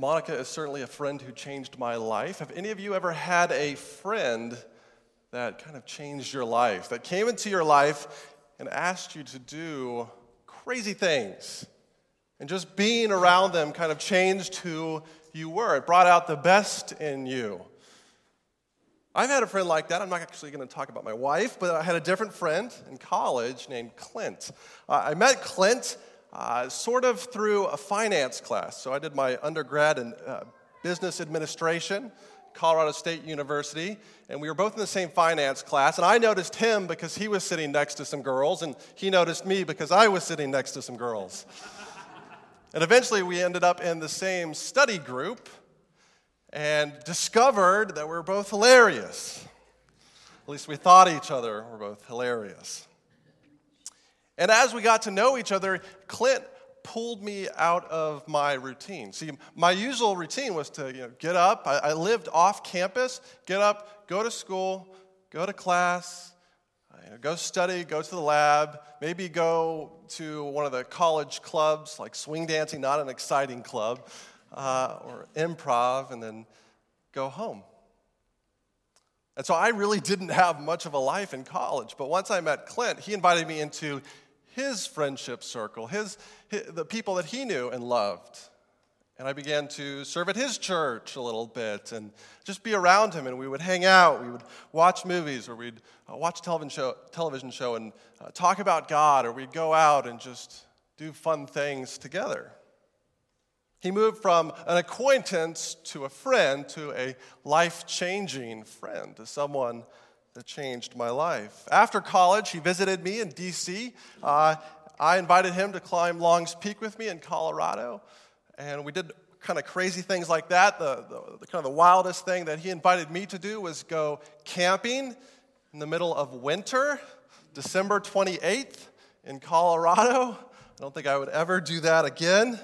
Monica is certainly a friend who changed my life. Have any of you ever had a friend that kind of changed your life, that came into your life and asked you to do crazy things? And just being around them kind of changed who you were. It brought out the best in you. I've had a friend like that. I'm not actually going to talk about my wife, but I had a different friend in college named Clint. Uh, I met Clint uh, sort of through a finance class. So I did my undergrad in uh, business administration, Colorado State University, and we were both in the same finance class. And I noticed him because he was sitting next to some girls, and he noticed me because I was sitting next to some girls. and eventually we ended up in the same study group and discovered that we we're both hilarious. At least we thought each other were both hilarious. And as we got to know each other, Clint pulled me out of my routine. See, my usual routine was to you know, get up. I, I lived off campus, get up, go to school, go to class, you know, go study, go to the lab, maybe go to one of the college clubs like swing dancing, not an exciting club, uh, or improv, and then go home. And so I really didn't have much of a life in college. But once I met Clint, he invited me into his friendship circle, his, his, the people that he knew and loved. And I began to serve at his church a little bit and just be around him. And we would hang out. We would watch movies or we'd uh, watch a television show, television show and uh, talk about God, or we'd go out and just do fun things together. He moved from an acquaintance to a friend to a life changing friend, to someone that changed my life. After college, he visited me in DC. Uh, I invited him to climb Long's Peak with me in Colorado, and we did kind of crazy things like that. The, the, the, kind of the wildest thing that he invited me to do was go camping in the middle of winter, December 28th in Colorado. I don't think I would ever do that again.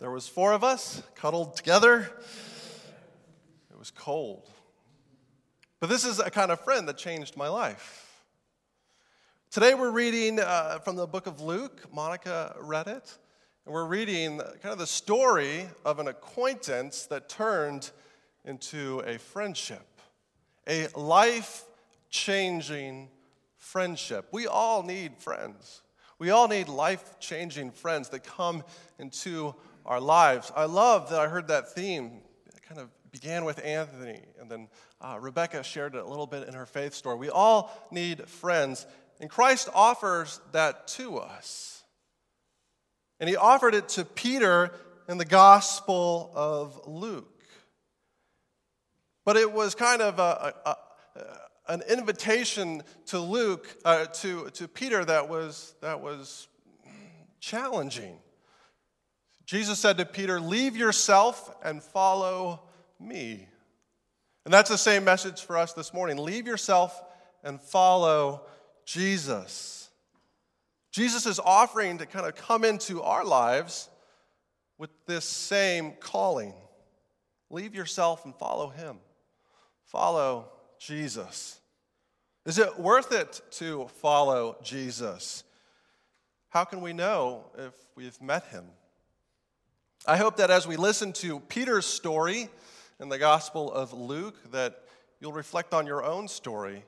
There was four of us cuddled together. It was cold. But this is a kind of friend that changed my life. Today we're reading uh, from the book of Luke. Monica read it. And we're reading kind of the story of an acquaintance that turned into a friendship, a life changing friendship. We all need friends. We all need life changing friends that come into our lives. I love that I heard that theme. Kind of began with Anthony, and then uh, Rebecca shared it a little bit in her faith story. We all need friends, and Christ offers that to us. And he offered it to Peter in the Gospel of Luke. But it was kind of a, a, a an invitation to Luke, uh, to, to Peter that was, that was challenging. Jesus said to Peter, Leave yourself and follow me. And that's the same message for us this morning. Leave yourself and follow Jesus. Jesus is offering to kind of come into our lives with this same calling. Leave yourself and follow him. Follow Jesus. Is it worth it to follow Jesus? How can we know if we've met him? I hope that as we listen to Peter's story in the Gospel of Luke, that you'll reflect on your own story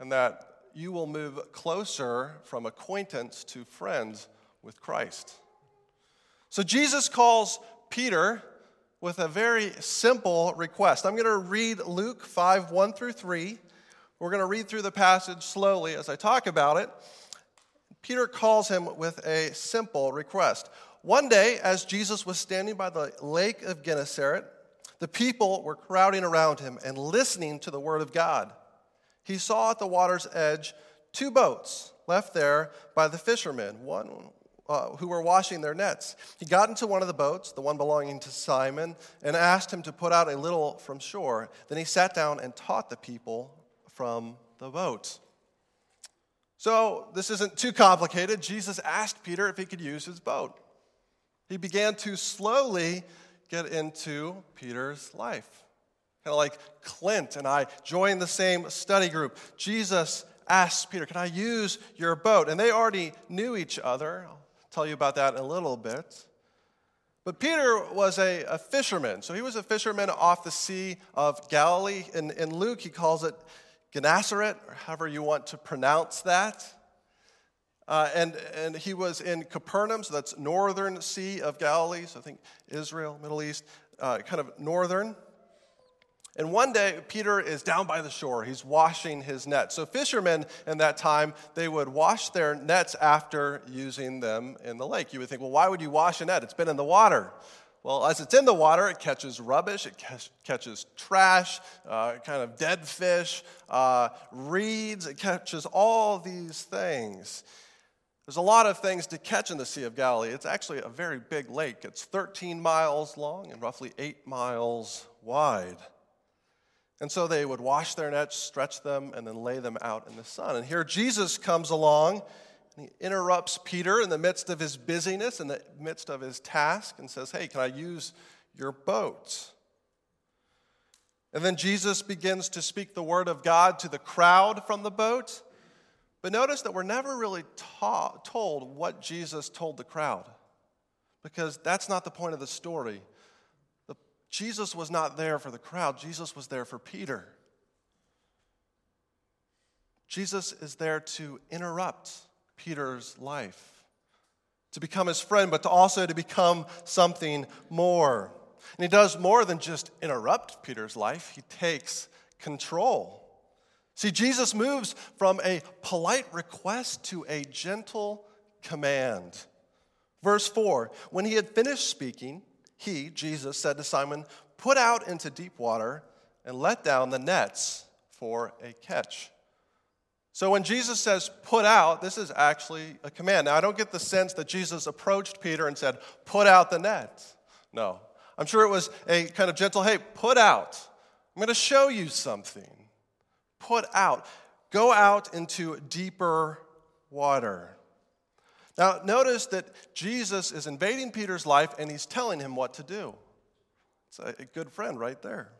and that you will move closer from acquaintance to friends with Christ. So Jesus calls Peter with a very simple request. I'm going to read Luke 5 1 through 3. We're going to read through the passage slowly as I talk about it. Peter calls him with a simple request. One day, as Jesus was standing by the lake of Gennesaret, the people were crowding around him and listening to the word of God. He saw at the water's edge two boats left there by the fishermen, one uh, who were washing their nets. He got into one of the boats, the one belonging to Simon, and asked him to put out a little from shore. Then he sat down and taught the people from the boat. So, this isn't too complicated. Jesus asked Peter if he could use his boat he began to slowly get into Peter's life. Kind of like Clint and I joined the same study group. Jesus asked Peter, Can I use your boat? And they already knew each other. I'll tell you about that in a little bit. But Peter was a, a, fisherman. So he was a fisherman off the Sea of Galilee. In, in Luke, he calls it Gennesaret, or however you want to pronounce that. Uh, and, and he was in Capernaum, so that's northern Sea of Galilee. So I think Israel, Middle East, uh, kind of northern. And one day, Peter is down by the shore. He's washing his net. So, fishermen in that time, they would wash their nets after using them in the lake. You would think, well, why would you wash a net? It's been in the water. Well, as it's in the water, it catches rubbish, it catches trash, uh, kind of dead fish, uh, reeds, it catches all these things. There's a lot of things to catch in the Sea of Galilee. It's actually a very big lake. It's 13 miles long and roughly 8 miles wide. And so they would wash their nets, stretch them, and then lay them out in the sun. And here Jesus comes along and he interrupts Peter in the midst of his busyness, in the midst of his task, and says, Hey, can I use your boat? And then Jesus begins to speak the word of God to the crowd from the boat. But notice that we're never really ta- told what Jesus told the crowd, because that's not the point of the story. Jesus was not there for the crowd, Jesus was there for Peter. Jesus is there to interrupt Peter's life, to become his friend, but to also to become something more. And he does more than just interrupt Peter's life, he takes control. See, Jesus moves from a polite request to a gentle command. Verse 4 When he had finished speaking, he, Jesus, said to Simon, Put out into deep water and let down the nets for a catch. So when Jesus says put out, this is actually a command. Now, I don't get the sense that Jesus approached Peter and said, Put out the nets. No. I'm sure it was a kind of gentle, Hey, put out. I'm going to show you something. Put out. Go out into deeper water. Now, notice that Jesus is invading Peter's life and he's telling him what to do. It's a good friend right there.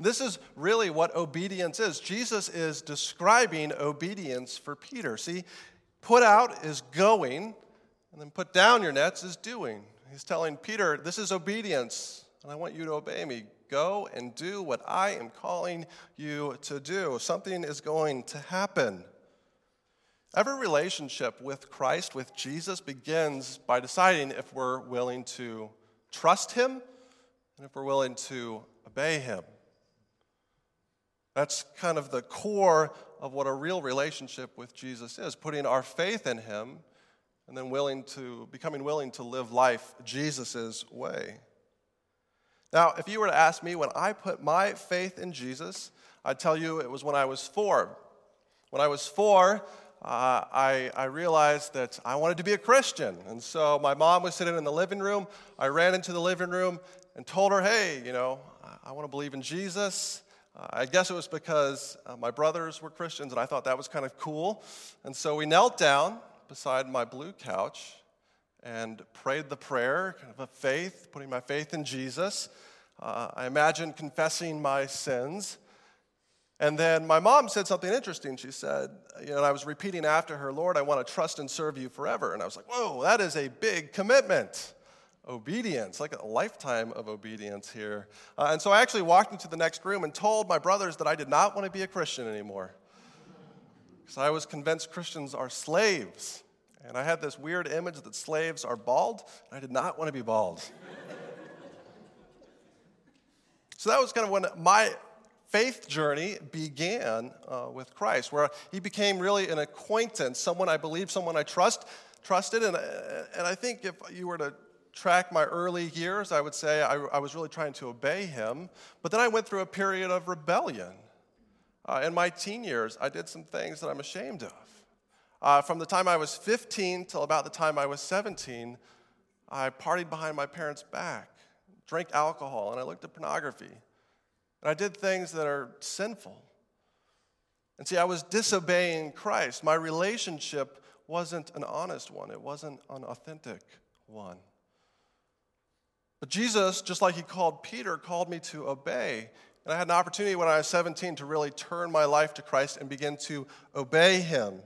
This is really what obedience is. Jesus is describing obedience for Peter. See, put out is going, and then put down your nets is doing. He's telling Peter, This is obedience, and I want you to obey me. Go and do what I am calling you to do. Something is going to happen. Every relationship with Christ, with Jesus, begins by deciding if we're willing to trust Him and if we're willing to obey Him. That's kind of the core of what a real relationship with Jesus is putting our faith in Him and then willing to, becoming willing to live life Jesus' way. Now, if you were to ask me when I put my faith in Jesus, I'd tell you it was when I was four. When I was four, uh, I, I realized that I wanted to be a Christian. And so my mom was sitting in the living room. I ran into the living room and told her, hey, you know, I, want to believe in Jesus. Uh, I guess it was because uh, my brothers were Christians and I thought that was kind of cool. And so we knelt down beside my blue couch and prayed the prayer kind of a faith, putting my faith in Jesus. Uh, I imagined confessing my sins. And then my mom said something interesting. She said, you know, I was repeating after her, Lord, I want to trust and serve you forever. And I was like, whoa, that is a big commitment. Obedience, like a lifetime of obedience here. Uh, and so I actually walked into the next room and told my brothers that I did not want to be a Christian anymore. Because I was convinced Christians are slaves. And I had this weird image that slaves are bald, and I did not want to be bald. so that was kind of when my faith journey began uh, with Christ, where he became really an acquaintance, someone I believe, someone I trust, trusted. And, and I think if you were to track my early years, I would say I, I was really trying to obey him. But then I went through a period of rebellion. Uh, in my teen years, I did some things that I'm ashamed of. Uh, from the time I was 15 till about the time I was 17, I partied behind my parents' back, drank alcohol, and I looked at pornography. And I did things that are sinful. And see, I was disobeying Christ. My relationship wasn't an honest one, it wasn't an authentic one. But Jesus, just like he called Peter, called me to obey. And I had an opportunity when I was 17 to really turn my life to Christ and begin to obey him,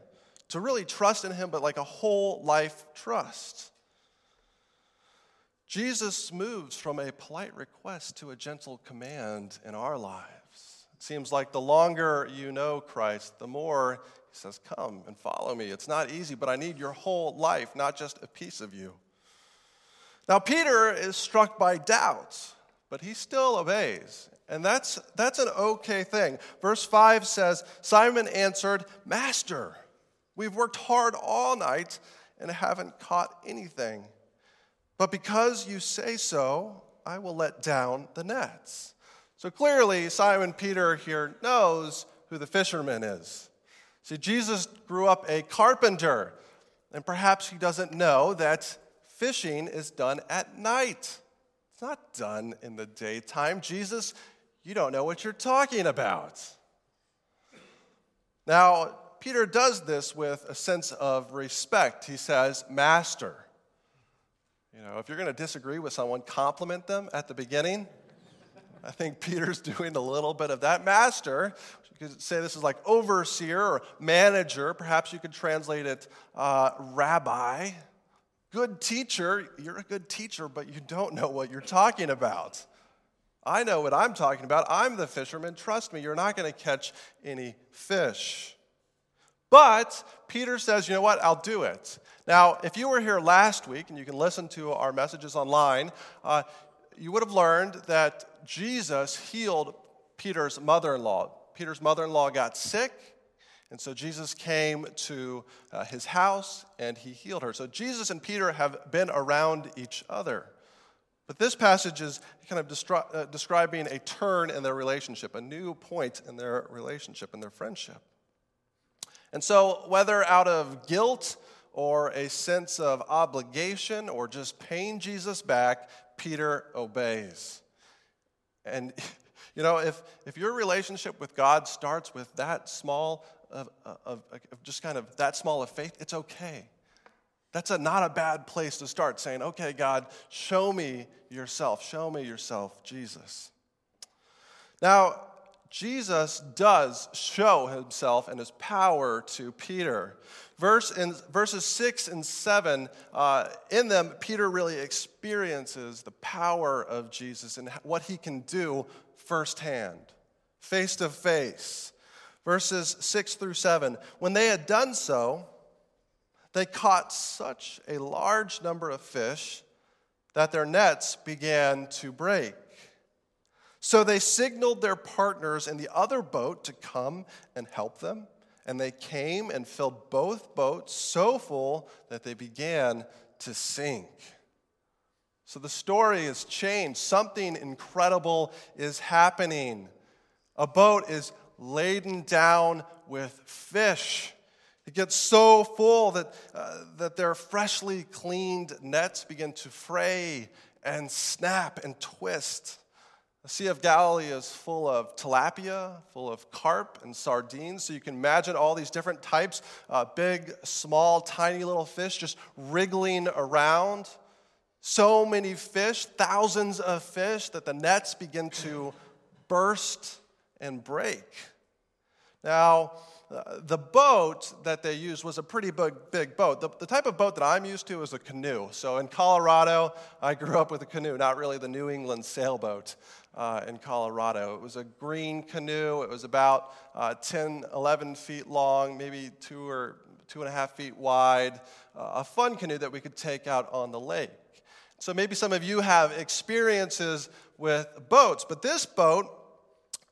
to really trust in him, but like a whole life trust. Jesus moves from a polite request to a gentle command in our lives. It seems like the longer you know Christ, the more he says, Come and follow me. It's not easy, but I need your whole life, not just a piece of you. Now, Peter is struck by doubts, but he still obeys. And that's, that's an okay thing. Verse 5 says Simon answered, Master, we've worked hard all night and haven't caught anything. But because you say so, I will let down the nets. So clearly, Simon Peter here knows who the fisherman is. See, Jesus grew up a carpenter, and perhaps he doesn't know that fishing is done at night. It's not done in the daytime. Jesus, you don't know what you're talking about. Now, Peter does this with a sense of respect. He says, Master. You know, if you're going to disagree with someone, compliment them at the beginning. I think Peter's doing a little bit of that. Master, you could say this is like overseer or manager. Perhaps you could translate it uh, rabbi. Good teacher, you're a good teacher, but you don't know what you're talking about. I know what I'm talking about. I'm the fisherman. Trust me, you're not going to catch any fish. But Peter says, you know what? I'll do it. Now, if you were here last week, and you can listen to our messages online, uh, you would have learned that Jesus healed Peter's mother in law. Peter's mother in law got sick, and so Jesus came to uh, his house and he healed her. So Jesus and Peter have been around each other. But this passage is kind of destri- uh, describing a turn in their relationship, a new point in their relationship, in their friendship. And so, whether out of guilt or a sense of obligation or just paying Jesus back, Peter obeys. And, you know, if, if your relationship with God starts with that small of, of, of just kind of that small of faith, it's okay. That's a, not a bad place to start saying, okay, God, show me yourself. Show me yourself, Jesus. Now, Jesus does show himself and his power to Peter. Verse in, verses 6 and 7, uh, in them, Peter really experiences the power of Jesus and what he can do firsthand, face to face. Verses 6 through 7, when they had done so, they caught such a large number of fish that their nets began to break. So they signaled their partners in the other boat to come and help them. And they came and filled both boats so full that they began to sink. So the story has changed. Something incredible is happening. A boat is laden down with fish. It gets so full that, uh, that their freshly cleaned nets begin to fray and snap and twist. The Sea of Galilee is full of tilapia, full of carp and sardines. So you can imagine all these different types uh, big, small, tiny little fish just wriggling around. So many fish, thousands of fish, that the nets begin to burst and break. Now, the boat that they used was a pretty big, big boat. The, the, type of boat that I'm used to is a canoe. So in Colorado, I grew up with a canoe, not really the New England sailboat uh, in Colorado. It was a green canoe. It was about uh, 10, 11 feet long, maybe two or two and a half feet wide. Uh, a fun canoe that we could take out on the lake. So maybe some of you have experiences with boats, but this boat,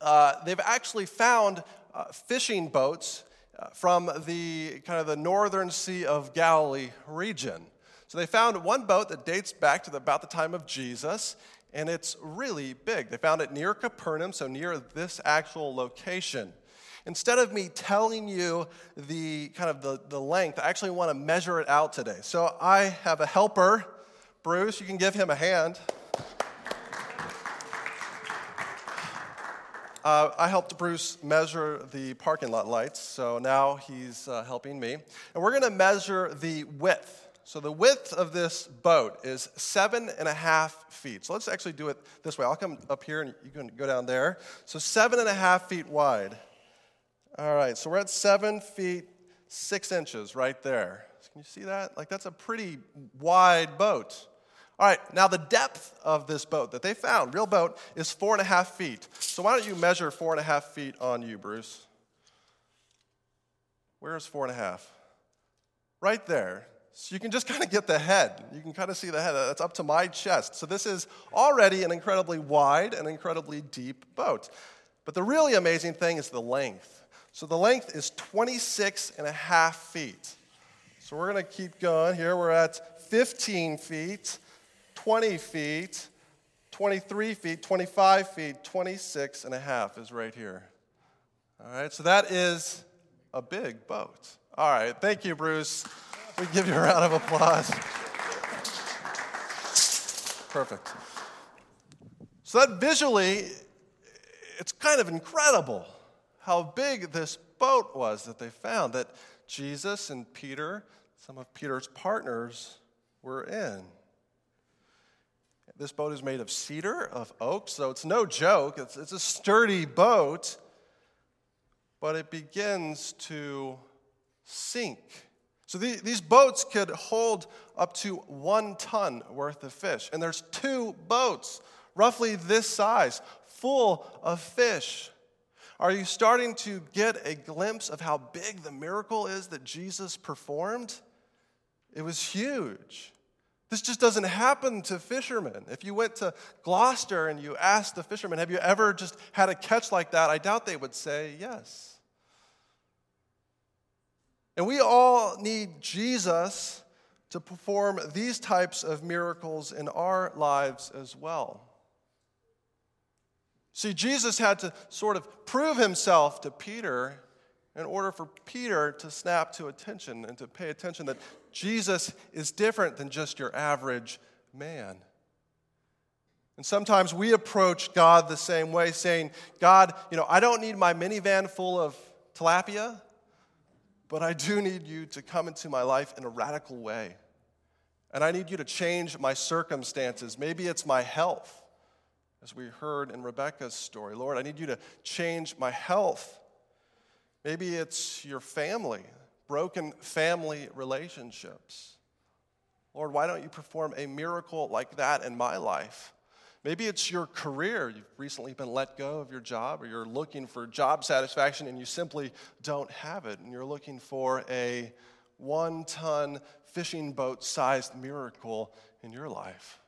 uh, they've actually found uh, fishing boats uh, from the kind of the northern Sea of Galilee region. So they found one boat that dates back to the, about the time of Jesus, and it's really big. They found it near Capernaum, so near this actual location. Instead of me telling you the kind of the, the length, I actually want to measure it out today. So I have a helper, Bruce. You can give him a hand. Uh, I helped Bruce measure the parking lot lights, so now he's uh, helping me. And we're going to measure the width so the width of this boat is seven and a half feet. So let's actually do it this way. I'll come up here and you can go down there. So seven and a half feet wide. All right, so we're at seven feet six inches right there. Can you see that? Like that's a pretty wide boat. All right, now the depth of this boat that they found, real boat, is four and a half feet. So why don't you measure four and a half feet on you, Bruce? Where is four and a half? Right there. So you can just kind of get the head. You can kind of see the head. That's up to my chest. So this is already an incredibly wide and incredibly deep boat. But the really amazing thing is the length. So the length is 26 and a half feet. So we're going to keep going here. We're at 15 feet, 20 feet, 23 feet, 25 feet, 26 and a half is right here. All right, so that is a big boat. All right, thank you, Bruce. We give you a round of applause. Perfect. So that visually, it's kind of incredible how big this boat was that they found that Jesus and Peter, some of Peter's partners, were in. This boat is made of cedar, of oak, so it's no joke. It's, it's a sturdy boat but it begins to sink. So the, these boats could hold up to one ton worth of fish. And there's two boats, roughly this size, full of fish. Are you starting to get a glimpse of how big the miracle is that Jesus performed? It was huge. This just doesn't happen to fishermen. If you went to Gloucester and you asked the fishermen, Have you ever just had a catch like that? I doubt they would say yes. And we all need Jesus to perform these types of miracles in our lives as well. See, Jesus had to sort of prove himself to Peter in order for Peter to snap to attention and to pay attention that Jesus is different than just your average man. And sometimes we approach God the same way, saying, God, you know, I don't need my minivan full of tilapia but I do need you to come into my life in a radical way. And I need you to change my circumstances. Maybe it's my health, as we heard in Rebecca's story. Lord, I need you to change my health. Maybe it's your family, broken family relationships. Lord, why don't you perform a miracle like that in my life? Maybe it's your career. You've recently been let go of your job, or you're looking for job satisfaction and you simply don't have it, and you're looking for a one ton fishing boat sized miracle in your life.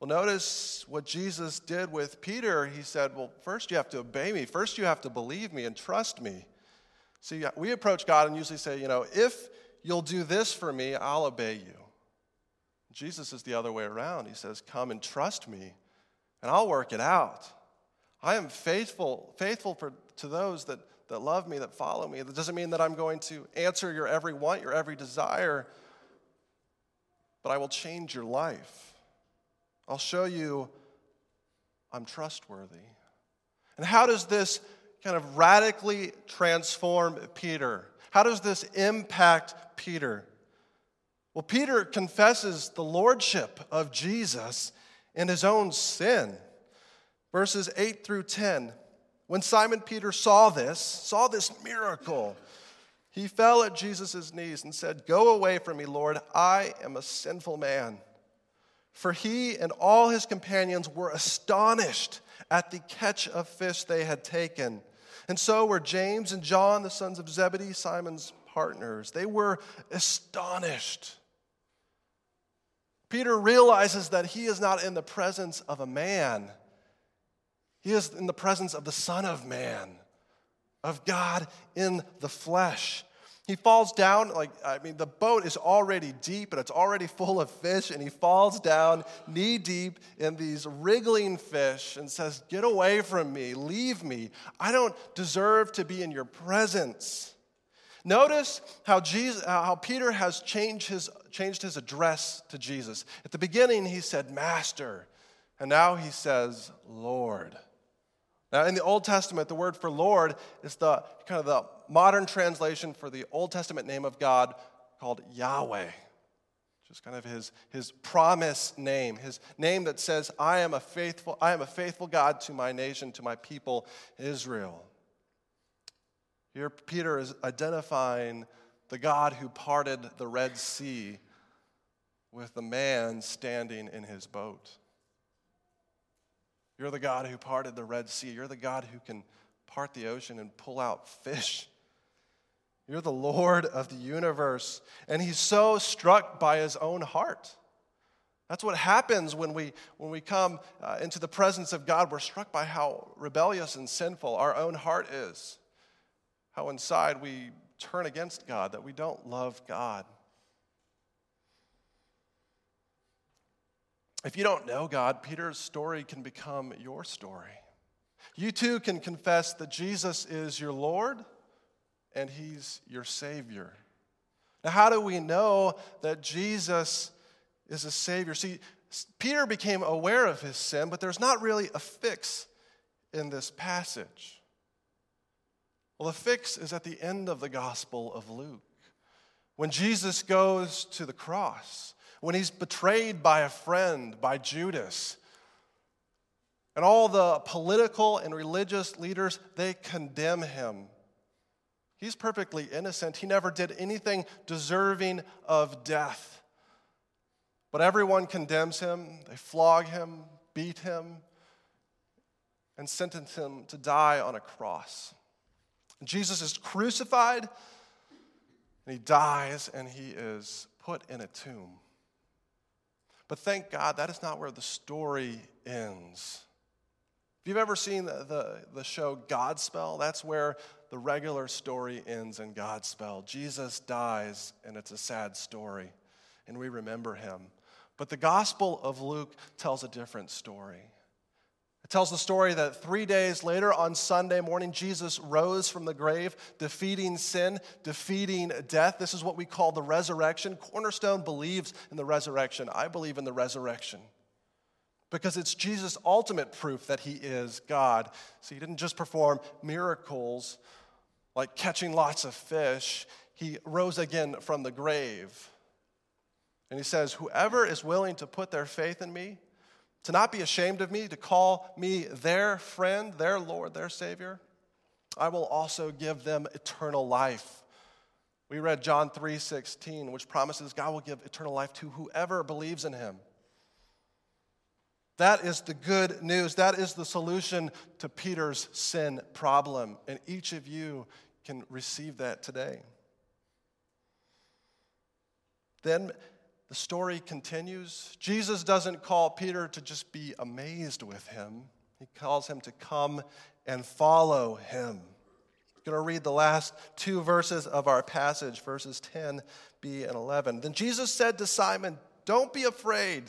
Well, notice what Jesus did with Peter. He said, Well, first you have to obey me, first you have to believe me and trust me. See, we approach God and usually say, You know, if you'll do this for me, I'll obey you. Jesus is the other way around. He says, Come and trust me, and I'll work it out. I am faithful, faithful for, to those that, that love me, that follow me. That doesn't mean that I'm going to answer your every want, your every desire, but I will change your life. I'll show you I'm trustworthy. And how does this kind of radically transform Peter? How does this impact Peter? Well, Peter confesses the lordship of Jesus in his own sin. Verses 8 through 10. When Simon Peter saw this, saw this miracle, he fell at Jesus' knees and said, Go away from me, Lord, I am a sinful man. For he and all his companions were astonished at the catch of fish they had taken. And so were James and John, the sons of Zebedee, Simon's partners. They were astonished. Peter realizes that he is not in the presence of a man, he is in the presence of the Son of Man, of God in the flesh. He falls down, like, I mean, the boat is already deep and it's already full of fish, and he falls down knee deep in these wriggling fish and says, Get away from me, leave me. I don't deserve to be in your presence. Notice how, Jesus, how Peter has changed his, changed his address to Jesus. At the beginning, he said, Master, and now he says, Lord. Now, in the Old Testament, the word for Lord is the kind of the modern translation for the Old Testament name of God called Yahweh, which is kind of his, his promise name, his name that says, I am a faithful, I am a faithful God to my nation, to my people, Israel. Here, Peter is identifying the God who parted the Red Sea with the man standing in his boat. You're the God who parted the Red Sea. You're the God who can part the ocean and pull out fish. You're the Lord of the universe. And he's so struck by his own heart. That's what happens when we, when we come uh, into the presence of God. We're struck by how rebellious and sinful our own heart is, how inside we turn against God, that we don't love God. If you don't know God, Peter's story can become your story. You too can confess that Jesus is your Lord and He's your Savior. Now, how do we know that Jesus is a Savior? See, Peter became aware of his sin, but there's not really a fix in this passage. Well, the fix is at the end of the Gospel of Luke. When Jesus goes to the cross, when he's betrayed by a friend, by Judas, and all the political and religious leaders, they condemn him. He's perfectly innocent. He never did anything deserving of death. But everyone condemns him. They flog him, beat him, and sentence him to die on a cross. Jesus is crucified, and he dies, and he is put in a tomb. But thank God that is not where the story ends. If you've ever seen the, the, the, show Godspell, that's where the regular story ends in Godspell. Jesus dies, and it's a sad story, and we remember him. But the Gospel of Luke tells a different story. It tells the story that three days later, on Sunday morning, Jesus rose from the grave, defeating sin, defeating death. This is what we call the resurrection. Cornerstone believes in the resurrection. I believe in the resurrection because it's Jesus' ultimate proof that he is God. So he didn't just perform miracles like catching lots of fish, he rose again from the grave. And he says, Whoever is willing to put their faith in me, to not be ashamed of me, to call me their friend, their Lord, their Savior, I will also give them eternal life. We read John 3:16, which promises God will give eternal life to whoever believes in him. That is the good news. That is the solution to Peter's sin problem. And each of you can receive that today. Then the story continues. Jesus doesn't call Peter to just be amazed with him, he calls him to come and follow him. I'm going to read the last two verses of our passage, verses 10b and 11. Then Jesus said to Simon, Don't be afraid.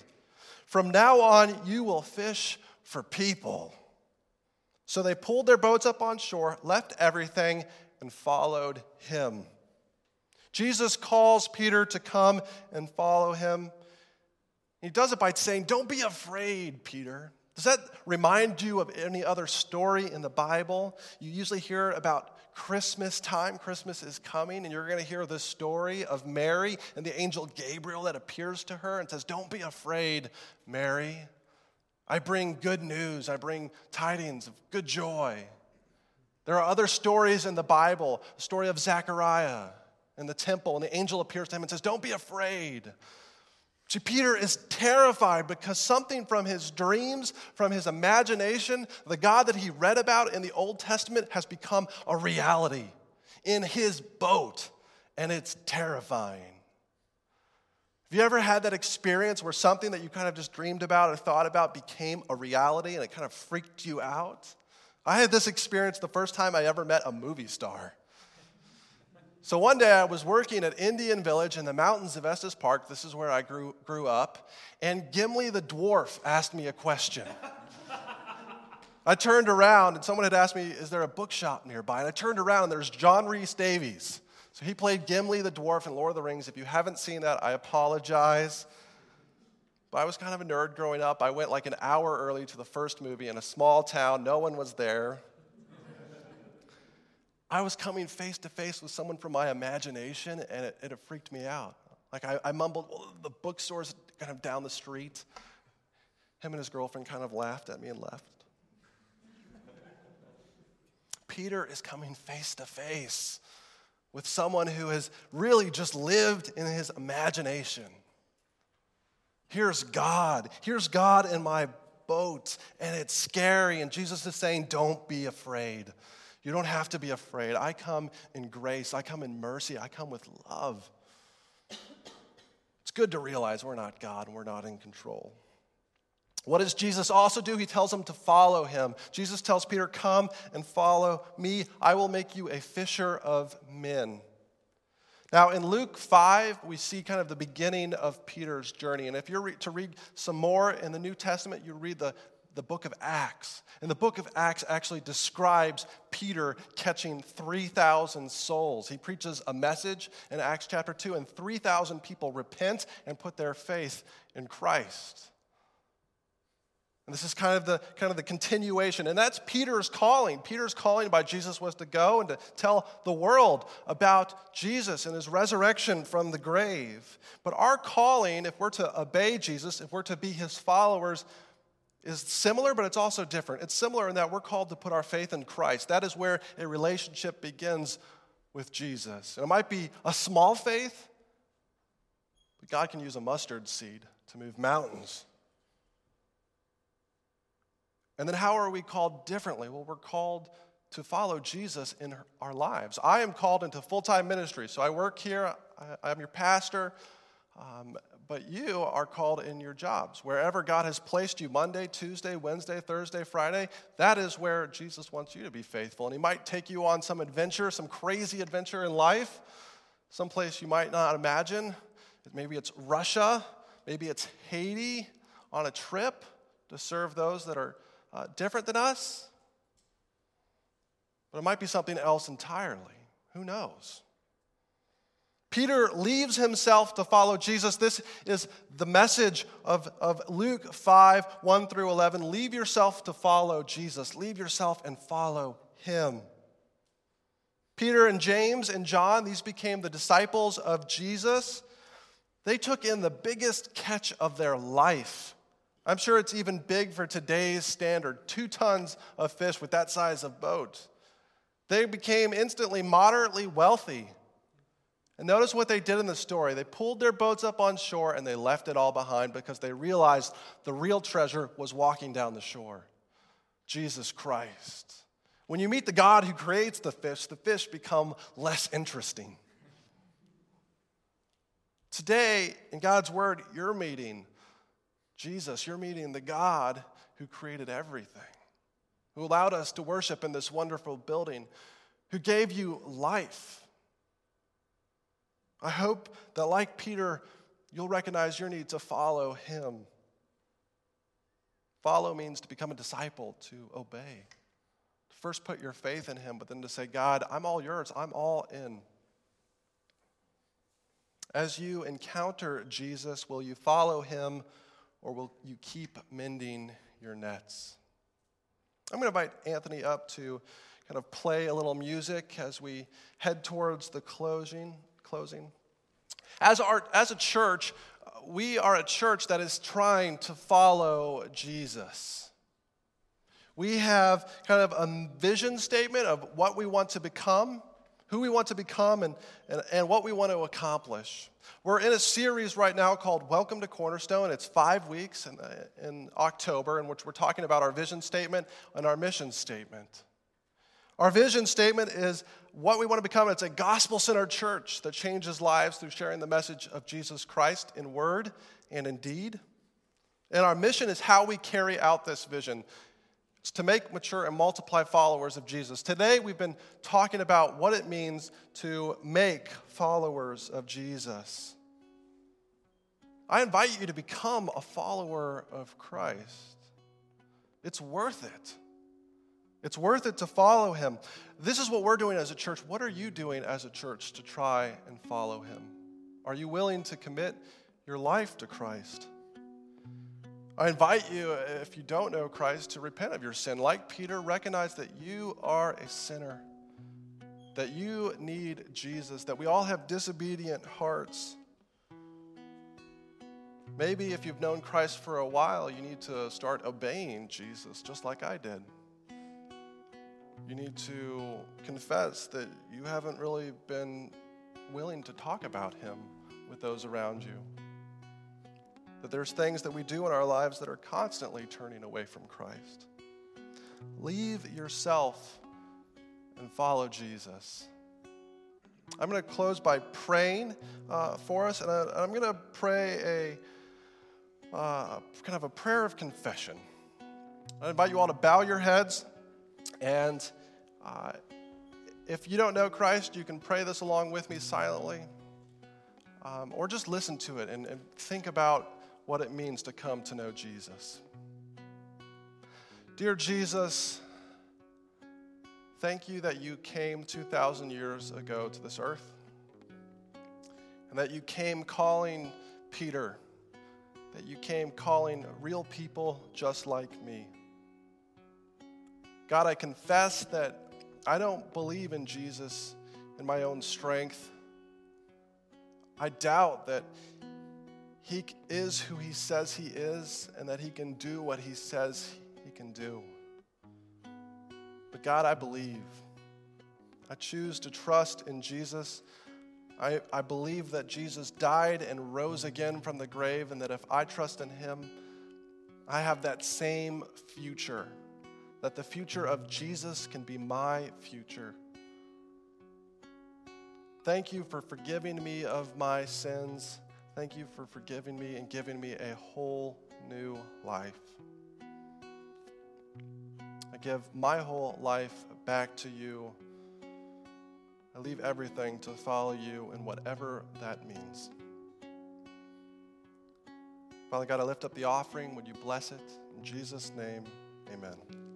From now on, you will fish for people. So they pulled their boats up on shore, left everything, and followed him. Jesus calls Peter to come and follow him. He does it by saying, Don't be afraid, Peter. Does that remind you of any other story in the Bible? You usually hear about Christmas time. Christmas is coming, and you're going to hear the story of Mary and the angel Gabriel that appears to her and says, Don't be afraid, Mary. I bring good news, I bring tidings of good joy. There are other stories in the Bible, the story of Zechariah in the temple, and the angel appears to him and says, Don't be afraid. See, Peter is terrified because something from his dreams, from his imagination, the God that he read about in the Old Testament has become a reality in his boat, and it's terrifying. Have you ever had that experience where something that you kind of just dreamed about or thought about became a reality and it kind of freaked you out? I had this experience the first time I ever met a movie star. So one day I was working at Indian Village in the mountains of Estes Park. This is where I grew, grew up. And Gimli the dwarf asked me a question. I turned around and someone had asked me, Is there a bookshop nearby? And I turned around and there's John Rhys-Davies. So he played Gimli the dwarf in Lord of the Rings. If you haven't seen that, I apologize. But I was kind of a nerd growing up. I went like an hour early to the first movie in a small town. No one was there. I was coming face to face with someone from my imagination, and it, it freaked me out. Like I, I mumbled, well, the bookstore's kind of down the street. Him and his girlfriend kind of laughed at me and left. Peter is coming face to face with someone who has really just lived in his imagination. Here's God. Here's God in my boat, and it's scary. And Jesus is saying, Don't be afraid. You don't have to be afraid. I come in grace, I come in mercy, I come with love. It's good to realize we're not God and we're not in control. What does Jesus also do? He tells them to follow him. Jesus tells Peter, Come and follow me. I will make you a fisher of men. Now, in Luke 5, we see kind of the beginning of Peter's journey. And if you're re- to read some more in the New Testament, you read the, the book of Acts. And the book of Acts actually describes Peter catching 3,000 souls. He preaches a message in Acts chapter 2, and 3,000 people repent and put their faith in Christ. And this is kind of the kind of the continuation. And that's Peter's calling. Peter's calling by Jesus was to go and to tell the world about Jesus and his resurrection from the grave. But our calling, if we're to obey Jesus, if we're to be his followers, is similar, but it's also different. It's similar in that we're called to put our faith in Christ. That is where a relationship begins with Jesus. And it might be a small faith, but God can use a mustard seed to move mountains. And then how are we called differently? Well, we're called to follow Jesus in our lives. I am called into full time ministry. So I work here, I'm your pastor, um, but you are called in your jobs. Wherever God has placed you Monday, Tuesday, Wednesday, Thursday, Friday that is where Jesus wants you to be faithful. And He might take you on some adventure, some crazy adventure in life, someplace you might not imagine. Maybe it's Russia, maybe it's Haiti on a trip to serve those that are uh, different than us, but it might be something else entirely. Who knows? Peter leaves himself to follow Jesus. This is the message of, of Luke 5 1 through 11. Leave yourself to follow Jesus, leave yourself and follow him. Peter and James and John, these became the disciples of Jesus. They took in the biggest catch of their life I'm sure it's even big for today's standard two tons of fish with that size of boat. They became instantly moderately wealthy. And notice what they did in the story. They pulled their boats up on shore and they left it all behind because they realized the real treasure was walking down the shore Jesus Christ. When you meet the God who creates the fish, the fish become less interesting. Today, in God's Word, you're meeting Jesus, you're meeting the God who created everything, who allowed us to worship in this wonderful building, who gave you life. I hope that, like Peter, you'll recognize your need to follow him. Follow means to become a disciple, to obey. First put your faith in him, but then to say, God, I'm all yours, I'm all in. As you encounter Jesus, will you follow him? or will you keep mending your nets? I'm going to invite Anthony up to kind of play a little music as we head towards the closing. Closing. As, our, as a church, we are a church that is trying to follow Jesus. We have kind of a vision statement of what we want to become, who we want to become, and, and, and what we want to accomplish. We're in a series right now called Welcome to Cornerstone. It's five weeks in, in October, in which we're talking about our vision statement and our mission statement. Our vision statement is what we want to become. It's a gospel centered church that changes lives through sharing the message of Jesus Christ in word and in deed. And our mission is how we carry out this vision. It's to make, mature, and multiply followers of Jesus. Today, we've been talking about what it means to make followers of Jesus. I invite you to become a follower of Christ. It's worth it. It's worth it to follow him. This is what we're doing as a church. What are you doing as a church to try and follow him? Are you willing to commit your life to Christ? I invite you, if you don't know Christ, to repent of your sin. Like Peter, recognize that you are a sinner, that you need Jesus, that we all have disobedient hearts. Maybe if you've known Christ for a while, you need to start obeying Jesus, just like I did. You need to confess that you haven't really been willing to talk about Him with those around you. that there's things that we do in our lives that are constantly turning away from Christ. Leave yourself and follow Jesus. I'm going to close by praying uh, for us, and I, am going to pray a uh, kind of a prayer of confession. I invite you all to bow your heads, and uh, if you don't know Christ, you can pray this along with me silently, um, or just listen to it and, and think about what it means to come to know Jesus. Dear Jesus, thank you that you came 2,000 years ago to this earth and that you came calling Peter, that you came calling real people just like me. God, I confess that I don't believe in Jesus in my own strength. I doubt that he is who he says he is and that he can do what he says he can do. But God, I believe. I choose to trust in Jesus. I, I believe that Jesus died and rose again from the grave, and that if I trust in him, I have that same future. That the future of Jesus can be my future. Thank you for forgiving me of my sins. Thank you for forgiving me and giving me a whole new life. I give my whole life back to you. I leave everything to follow you in whatever that means. Father God, I lift up the offering. Would you bless it? In Jesus' name, amen.